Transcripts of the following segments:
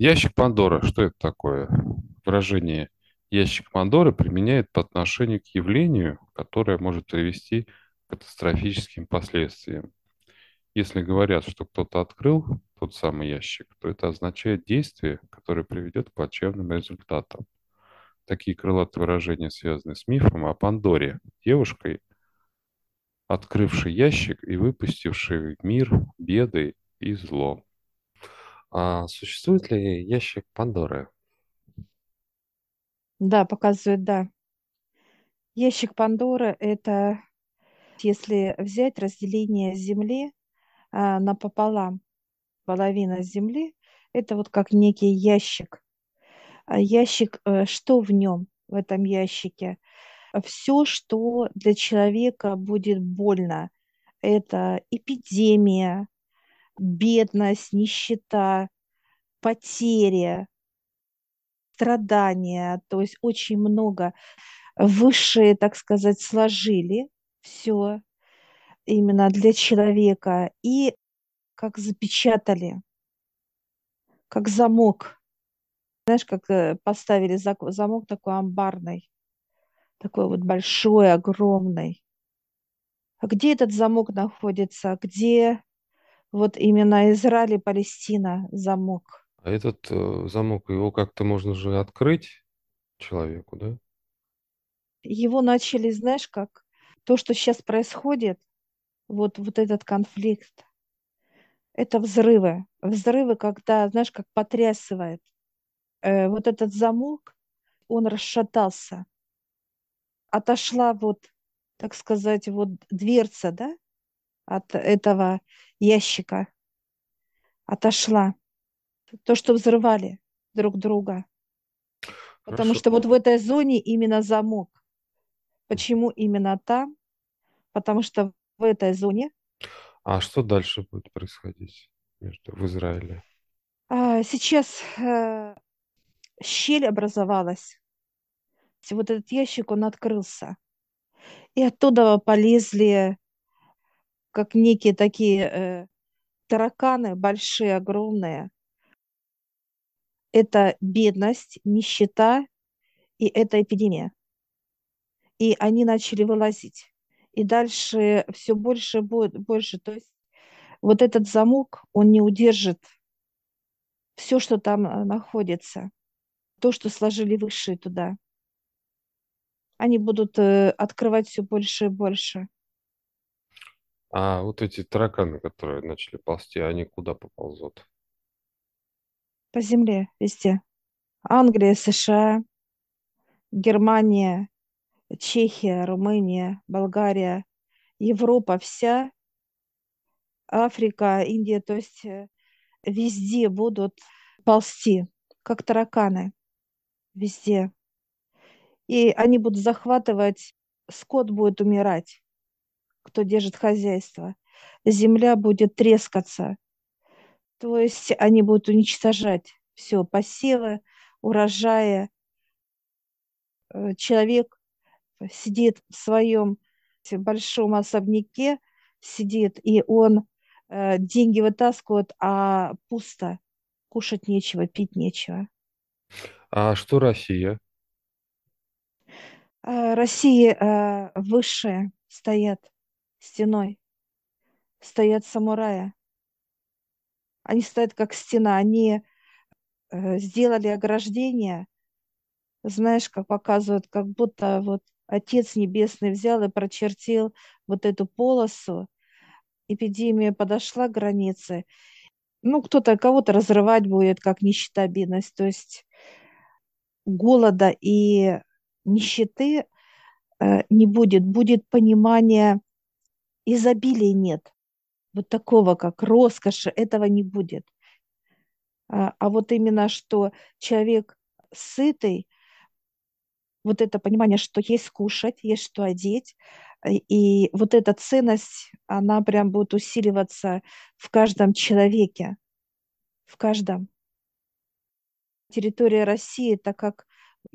Ящик Пандоры, что это такое? Выражение ящик Пандоры применяет по отношению к явлению, которое может привести к катастрофическим последствиям. Если говорят, что кто-то открыл тот самый ящик, то это означает действие, которое приведет к плачевным результатам. Такие крылатые выражения связаны с мифом о Пандоре, девушкой, открывшей ящик и выпустившей в мир беды и зло. А существует ли ящик Пандоры? Да, показывает, да. Ящик Пандоры– это если взять разделение Земли а, напополам, половина Земли– это вот как некий ящик. А ящик, э, что в нем, в этом ящике? Все, что для человека будет больно. Это эпидемия, бедность, нищета, потеря, страдания, то есть очень много высшие, так сказать, сложили все именно для человека и как запечатали, как замок. Знаешь, как э, поставили замок такой амбарный, такой вот большой, огромный. А где этот замок находится? Где вот именно Израиль и Палестина замок? А этот э, замок, его как-то можно же открыть человеку, да? Его начали, знаешь, как то, что сейчас происходит, вот, вот этот конфликт, это взрывы. Взрывы, когда, знаешь, как потрясывает. Э, вот этот замок, он расшатался. Отошла вот, так сказать, вот дверца, да, от этого ящика. Отошла. То, что взрывали друг друга. Потому Хорошо. что вот в этой зоне именно замок. Почему именно там? Потому что в этой зоне А что дальше будет происходить между, в Израиле? а, сейчас э, щель образовалась. Вот этот ящик, он открылся. И оттуда полезли, как некие такие э, тараканы, большие, огромные. Это бедность, нищета и это эпидемия. И они начали вылазить. И дальше все больше будет больше. То есть вот этот замок, он не удержит все, что там э, находится, то, что сложили высшие туда. Они будут э, открывать все больше и больше. А вот эти тараканы, которые начали ползти, они куда поползут? По земле везде. Англия, США, Германия, Чехия, Румыния, Болгария, Европа вся, Африка, Индия, то есть э, везде будут ползти, как тараканы, везде. И они будут захватывать, скот будет умирать, кто держит хозяйство. Земля будет трескаться. То есть они будут уничтожать все, посевы, урожаи. Э, человек сидит в своем большом особняке, сидит, и он э, деньги вытаскивает, а пусто. Кушать нечего, пить нечего. А что Россия? А России э, высшие стоят стеной, стоят самурая. Они стоят как стена, они э, сделали ограждение, знаешь, как показывают, как будто вот Отец Небесный взял и прочертил вот эту полосу. Эпидемия подошла к границе. Ну, кто-то кого-то разрывать будет, как нищета, бедность. То есть голода и нищеты э, не будет. Будет понимание, изобилия нет. Вот такого, как роскоши, этого не будет. А, а вот именно, что человек сытый, вот это понимание, что есть кушать, есть что одеть, и вот эта ценность, она прям будет усиливаться в каждом человеке, в каждом. Территория России, так как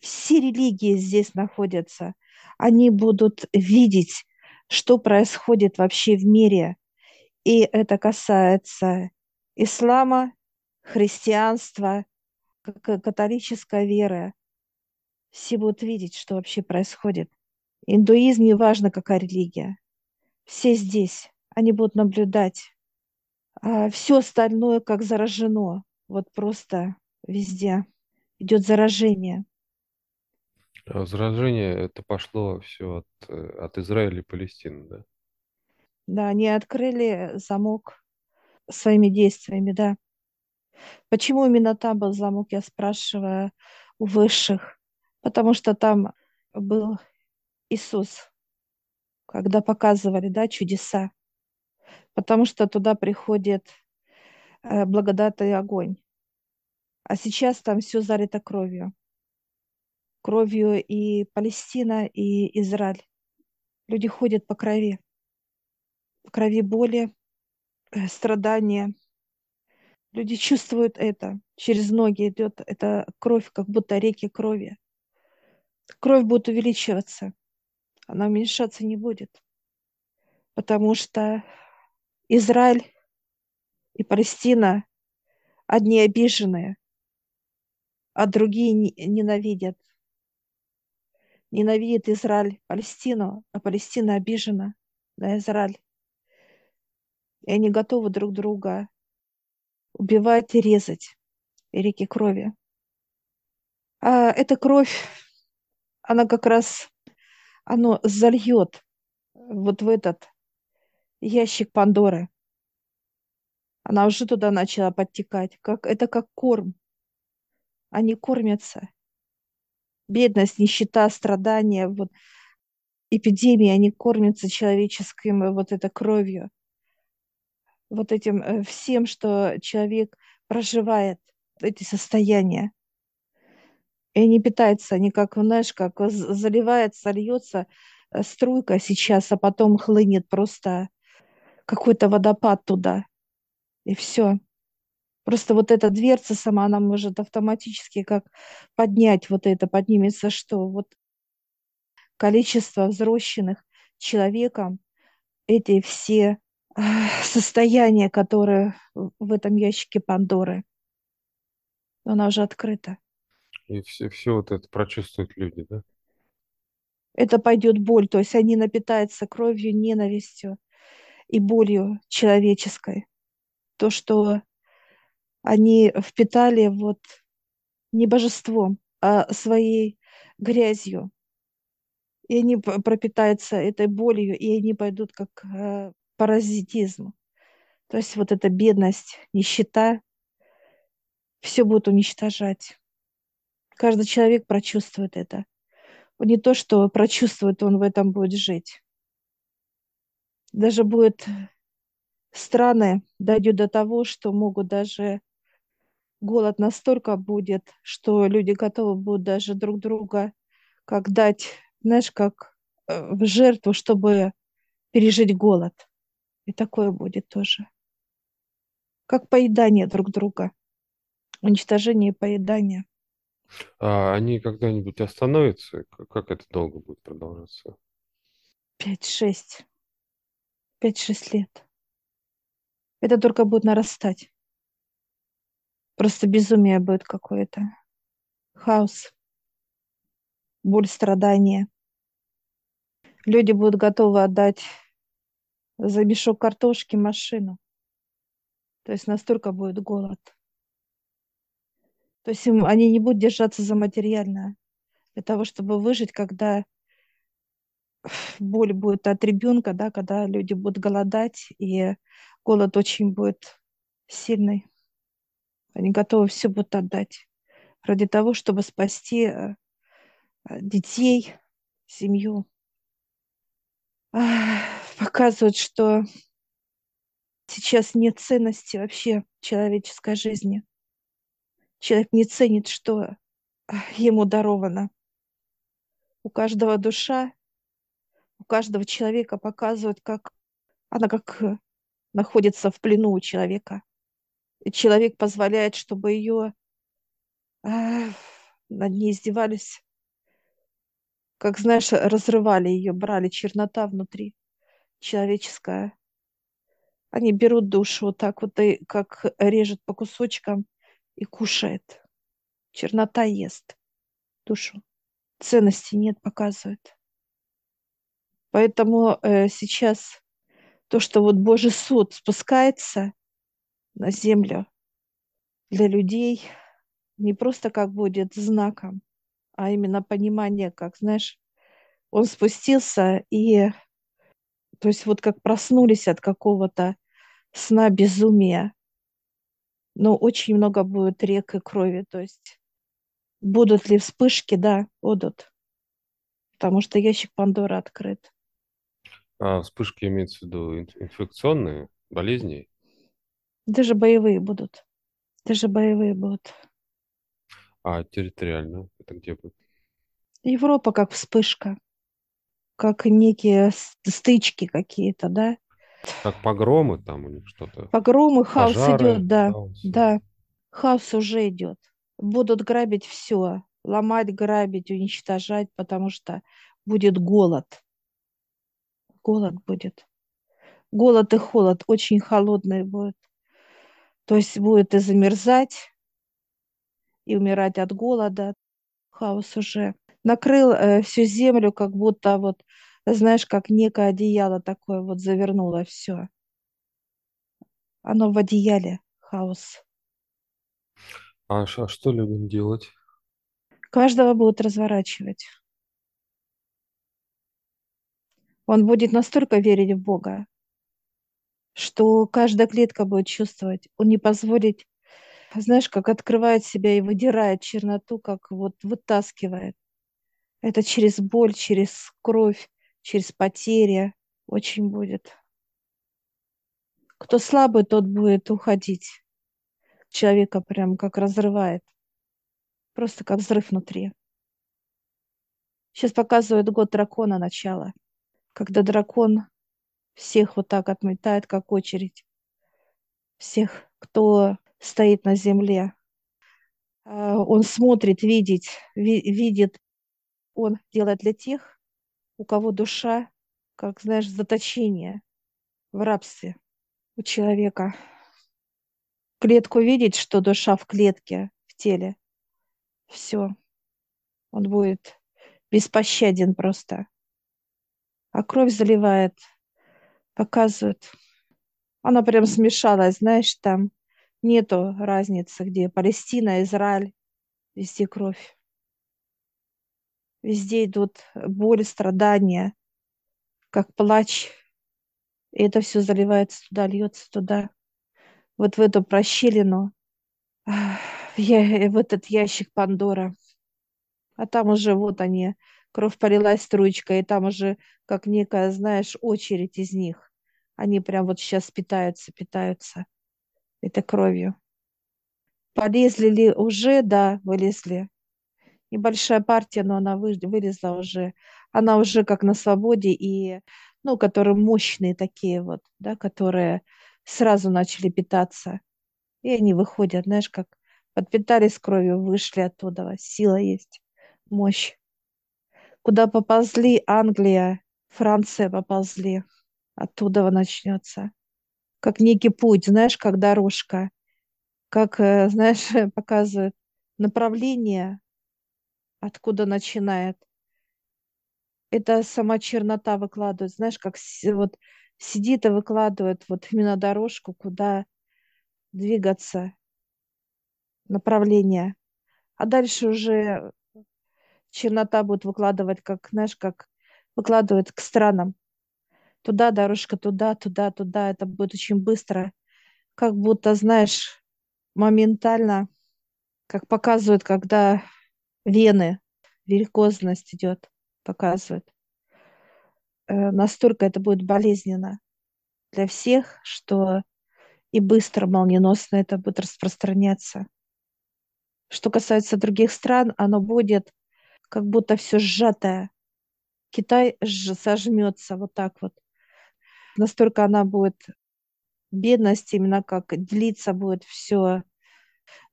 все религии здесь находятся, они будут видеть, что происходит вообще в мире. И это касается ислама, христианства, как католическая вера, все будут видеть, что вообще происходит. Индуизм, неважно какая религия, все здесь, они будут наблюдать. А все остальное как заражено, вот просто везде идет заражение. А заражение это пошло все от, э, от Израиля и Палестины, да? Да, они открыли замок своими действиями, да. Почему именно там был замок, я спрашиваю у высших. Потому что там был Иисус, когда показывали, да, чудеса. Потому что туда приходит э, благодатный огонь. А сейчас там все залито кровью. Кровью и Палестина, и Израиль. Люди ходят по крови. По крови боли, э, страдания. Люди чувствуют это. Через ноги идет эта кровь, как будто реки крови. Кровь будет увеличиваться. Она уменьшаться не будет. Потому что Израиль и Палестина одни обиженные, а другие ненавидят. Ненавидит Израиль Палестину, а Палестина обижена на Израиль. И они готовы друг друга убивать и резать и реки крови. А эта кровь, она как раз, оно зальет вот в этот ящик Пандоры. Она уже туда начала подтекать. Как, это как корм. Они кормятся. Бедность, нищета, страдания, вот, эпидемии, они кормятся человеческим э, вот этой кровью. Вот этим э, всем, что человек проживает, эти состояния. И они питаются, они как, знаешь, как заливается, льется э, струйка сейчас, а потом хлынет просто какой-то водопад туда. И все. Просто вот эта дверца сама, она может автоматически как поднять вот это, поднимется что? Вот количество взросленных человеком, эти все состояния, которые в этом ящике Пандоры, она уже открыта. И все, все вот это прочувствуют люди, да? Это пойдет боль, то есть они напитаются кровью, ненавистью и болью человеческой. То, что они впитали вот не божеством, а своей грязью. И они пропитаются этой болью, и они пойдут как э, паразитизм. То есть вот эта бедность, нищета, все будут уничтожать. Каждый человек прочувствует это. Не то, что прочувствует, он в этом будет жить. Даже будет страны дойдет до того, что могут даже голод настолько будет, что люди готовы будут даже друг друга как дать, знаешь, как э, в жертву, чтобы пережить голод. И такое будет тоже. Как поедание друг друга. Уничтожение поедания. А они когда-нибудь остановятся? Как это долго будет продолжаться? Пять-шесть. Пять-шесть лет. Это только будет нарастать. Просто безумие будет какое-то. Хаос. Боль, страдания. Люди будут готовы отдать за мешок картошки машину. То есть настолько будет голод. То есть им, они не будут держаться за материальное для того, чтобы выжить, когда боль будет от ребенка, да, когда люди будут голодать, и голод очень будет сильный. Они готовы все будут отдать ради того, чтобы спасти э, детей, семью. Показывают, что сейчас нет ценности вообще человеческой жизни. Человек не ценит, что ему даровано. У каждого душа, у каждого человека показывают, как она как находится в плену у человека. Человек позволяет, чтобы ее а, над ней издевались. Как, знаешь, разрывали ее, брали чернота внутри человеческая. Они берут душу вот так вот, и как режут по кусочкам и кушает. Чернота ест душу. Ценности нет, показывает. Поэтому э, сейчас то, что вот Божий суд спускается на землю для людей, не просто как будет знаком, а именно понимание, как, знаешь, он спустился и, то есть вот как проснулись от какого-то сна безумия, но очень много будет рек и крови, то есть будут ли вспышки, да, будут, потому что ящик Пандоры открыт. А вспышки имеются в виду инфекционные болезни? Даже боевые будут. Даже боевые будут. А территориально это где будет? Европа как вспышка, как некие стычки какие-то, да? Как погромы там у них что-то? Погромы, хаос Пожары, идет, да, хаос. да. Хаос уже идет. Будут грабить все, ломать, грабить, уничтожать, потому что будет голод голод будет. Голод и холод очень холодный будет. То есть будет и замерзать, и умирать от голода. Хаос уже накрыл э, всю землю, как будто вот, знаешь, как некое одеяло такое вот завернуло все. Оно в одеяле, хаос. А а что людям делать? Каждого будут разворачивать. Он будет настолько верить в Бога, что каждая клетка будет чувствовать. Он не позволит, знаешь, как открывает себя и выдирает черноту, как вот вытаскивает. Это через боль, через кровь, через потери очень будет. Кто слабый, тот будет уходить. Человека прям как разрывает. Просто как взрыв внутри. Сейчас показывает год дракона начало, когда дракон всех вот так отметает, как очередь. Всех, кто стоит на земле. А, он смотрит, видит, видит, он делает для тех, у кого душа, как знаешь, заточение в рабстве у человека. Клетку видеть, что душа в клетке, в теле. Все. Он будет беспощаден просто. А кровь заливает, показывает. Она прям смешалась, знаешь, там нету разницы, где Палестина, Израиль, везде кровь. Везде идут боль, страдания, как плач. И это все заливается туда, льется туда, вот в эту прощелину, в, в этот ящик Пандора. А там уже вот они, кровь полилась струечкой, и там уже как некая, знаешь, очередь из них. Они прям вот сейчас питаются, питаются этой кровью. Полезли ли уже? Да, вылезли. Небольшая партия, но она вылезла уже. Она уже как на свободе, и, ну, которые мощные такие вот, да, которые сразу начали питаться. И они выходят, знаешь, как подпитались кровью, вышли оттуда. Сила есть, мощь. Куда поползли Англия, Франция поползли. Оттуда начнется. Как некий путь, знаешь, как дорожка. Как, э, знаешь, показывает направление, откуда начинает. Это сама чернота выкладывает, знаешь, как вот сидит и выкладывает вот именно дорожку, куда двигаться, направление. А дальше уже чернота будет выкладывать, как, знаешь, как выкладывает к странам. Туда дорожка, туда, туда, туда. Это будет очень быстро. Как будто, знаешь, моментально, как показывают, когда вены, варикозность идет, показывают. Э, настолько это будет болезненно для всех, что и быстро, молниеносно это будет распространяться. Что касается других стран, оно будет как будто все сжатое. Китай сожмется вот так вот. Настолько она будет бедность, именно как длиться будет все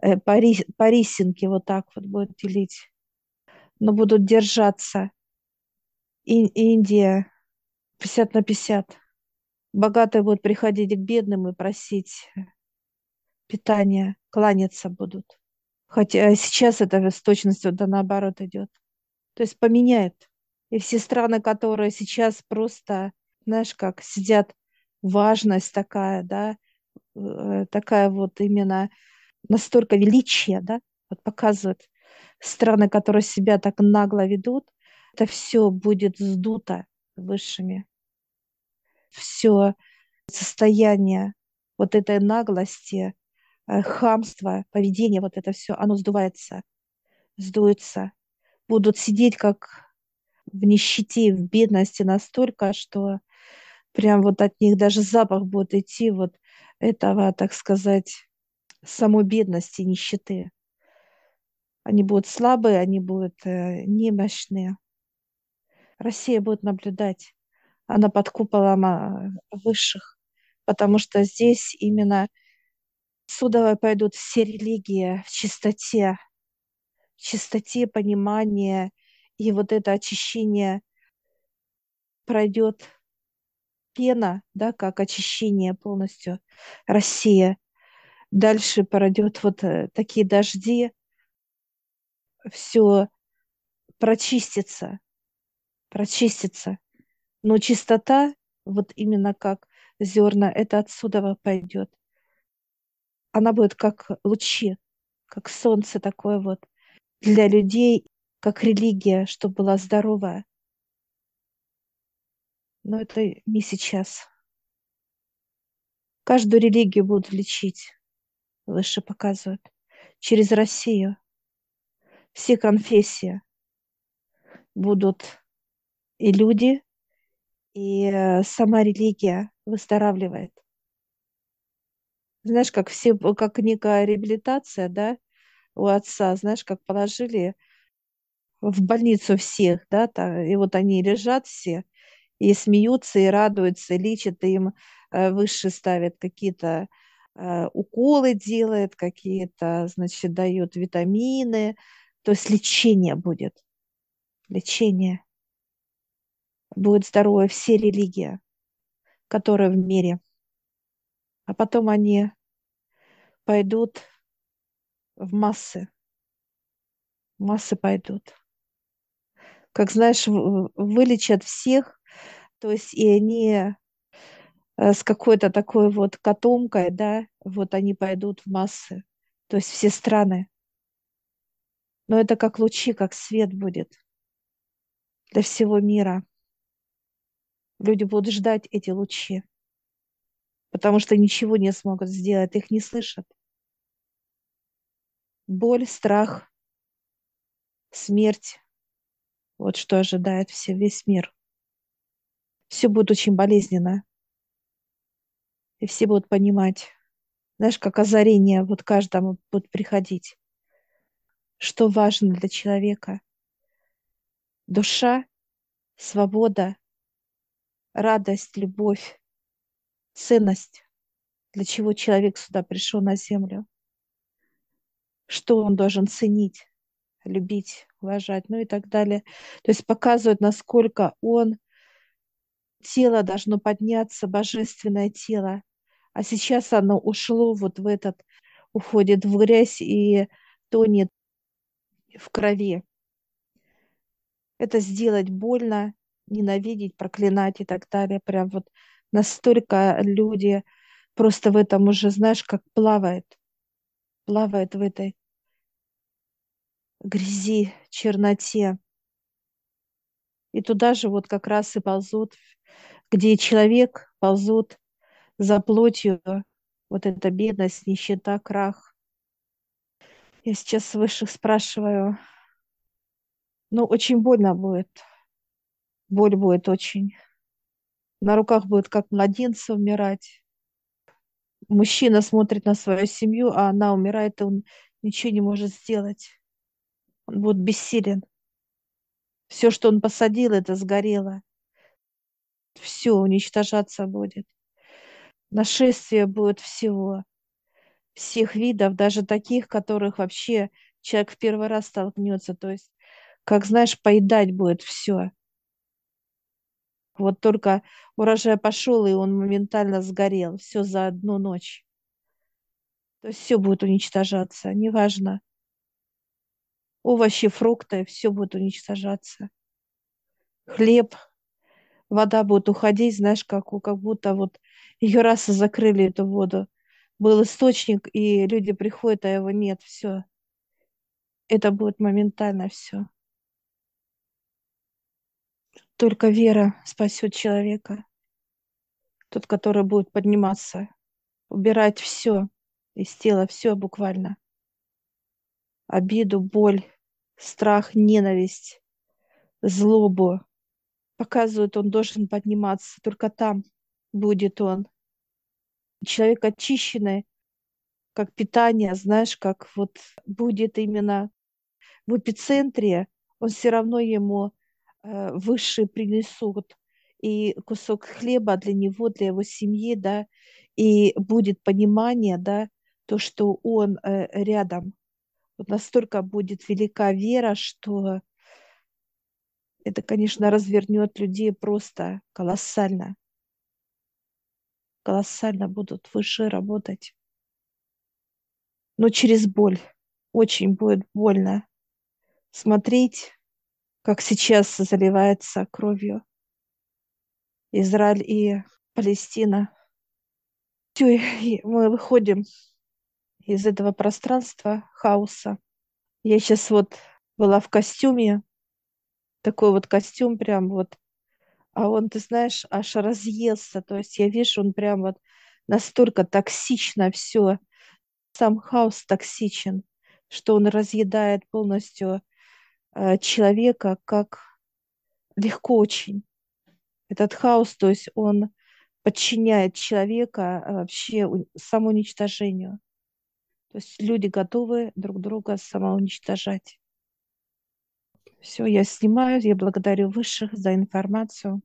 э, по, ри, по рисинке вот так вот будет делить. Но будут держаться. И, Индия 50 на 50. Богатые будут приходить к бедным и просить питания, кланяться будут. Хотя сейчас это с точностью да наоборот идет. То есть поменяет. И все страны, которые сейчас просто, знаешь, как сидят, важность такая, да, э, такая вот именно настолько величие, да, вот показывает страны, которые себя так нагло ведут, это все будет сдуто высшими. Все состояние вот этой наглости, э, хамства, поведения, вот это все, оно сдувается, сдуется. Будут сидеть как в нищете, в бедности настолько, что прям вот от них даже запах будет идти вот этого, так сказать, самой бедности, нищеты. Они будут слабые, они будут э, немощные. Россия будет наблюдать. Она под куполом а, высших, потому что здесь именно судовые пойдут все религии в чистоте, чистоте понимания, и вот это очищение пройдет пена, да, как очищение полностью Россия. Дальше пройдет вот э, такие дожди, все прочистится, прочистится. Но чистота, вот именно как зерна, это отсюда пойдет. Она будет как лучи, как солнце такое вот для людей, как религия, чтобы была здоровая. Но это не сейчас. Каждую религию будут лечить, выше показывают, через Россию все конфессии будут и люди, и э, сама религия выздоравливает. Знаешь, как все, как некая реабилитация, да, у отца, знаешь, как положили в больницу всех, да, там, и вот они лежат все, и смеются, и радуются, и лечат, и им э, выше ставят какие-то э, уколы делают, какие-то, значит, дают витамины, то есть лечение будет. Лечение. Будет здоровая все религии, которые в мире. А потом они пойдут в массы. Массы пойдут. Как знаешь, вылечат всех, то есть и они э, с какой-то такой вот котомкой, да, вот они пойдут в массы. То есть все страны. Но это как лучи, как свет будет для всего мира. Люди будут ждать эти лучи, потому что ничего не смогут сделать, их не слышат. Боль, страх, смерть. Вот что ожидает все, весь мир. Все будет очень болезненно. И все будут понимать, знаешь, как озарение вот каждому будет приходить что важно для человека. Душа, свобода, радость, любовь, ценность, для чего человек сюда пришел на землю, что он должен ценить, любить, уважать, ну и так далее. То есть показывает, насколько он, тело должно подняться, божественное тело, а сейчас оно ушло вот в этот, уходит в грязь и тонет в крови. Это сделать больно, ненавидеть, проклинать и так далее. Прям вот настолько люди просто в этом уже, знаешь, как плавает. Плавает в этой грязи, черноте. И туда же вот как раз и ползут, где человек ползут за плотью, вот эта бедность, нищета, крах. Я сейчас высших спрашиваю. Ну, очень больно будет. Боль будет очень. На руках будет как младенцы умирать. Мужчина смотрит на свою семью, а она умирает, и он ничего не может сделать. Он будет бессилен. Все, что он посадил, это сгорело. Все уничтожаться будет. Нашествие будет всего всех видов, даже таких, которых вообще человек в первый раз столкнется. То есть, как знаешь, поедать будет все. Вот только урожай пошел, и он моментально сгорел. Все за одну ночь. То есть все будет уничтожаться, неважно. овощи, фрукты, все будет уничтожаться. Хлеб, вода будет уходить, знаешь, как, как будто вот ее раз и закрыли эту воду. Был источник, и люди приходят, а его нет, все. Это будет моментально все. Только вера спасет человека. Тот, который будет подниматься, убирать все из тела, все буквально. Обиду, боль, страх, ненависть, злобу. Показывает, он должен подниматься. Только там будет он. Человек очищенный, как питание, знаешь, как вот будет именно в эпицентре, он все равно ему выше принесут и кусок хлеба для него, для его семьи, да, и будет понимание, да, то, что он э, рядом. Вот настолько будет велика вера, что это, конечно, развернет людей просто колоссально. Колоссально будут выше работать. Но через боль. Очень будет больно смотреть, как сейчас заливается кровью Израиль и Палестина. Все, мы выходим из этого пространства хаоса. Я сейчас вот была в костюме, такой вот костюм прям вот, а он, ты знаешь, аж разъелся, то есть я вижу, он прям вот настолько токсично все, сам хаос токсичен, что он разъедает полностью человека, как легко очень этот хаос, то есть он подчиняет человека а, вообще самоуничтожению. То есть люди готовы друг друга самоуничтожать. Все, я снимаю, я благодарю высших за информацию.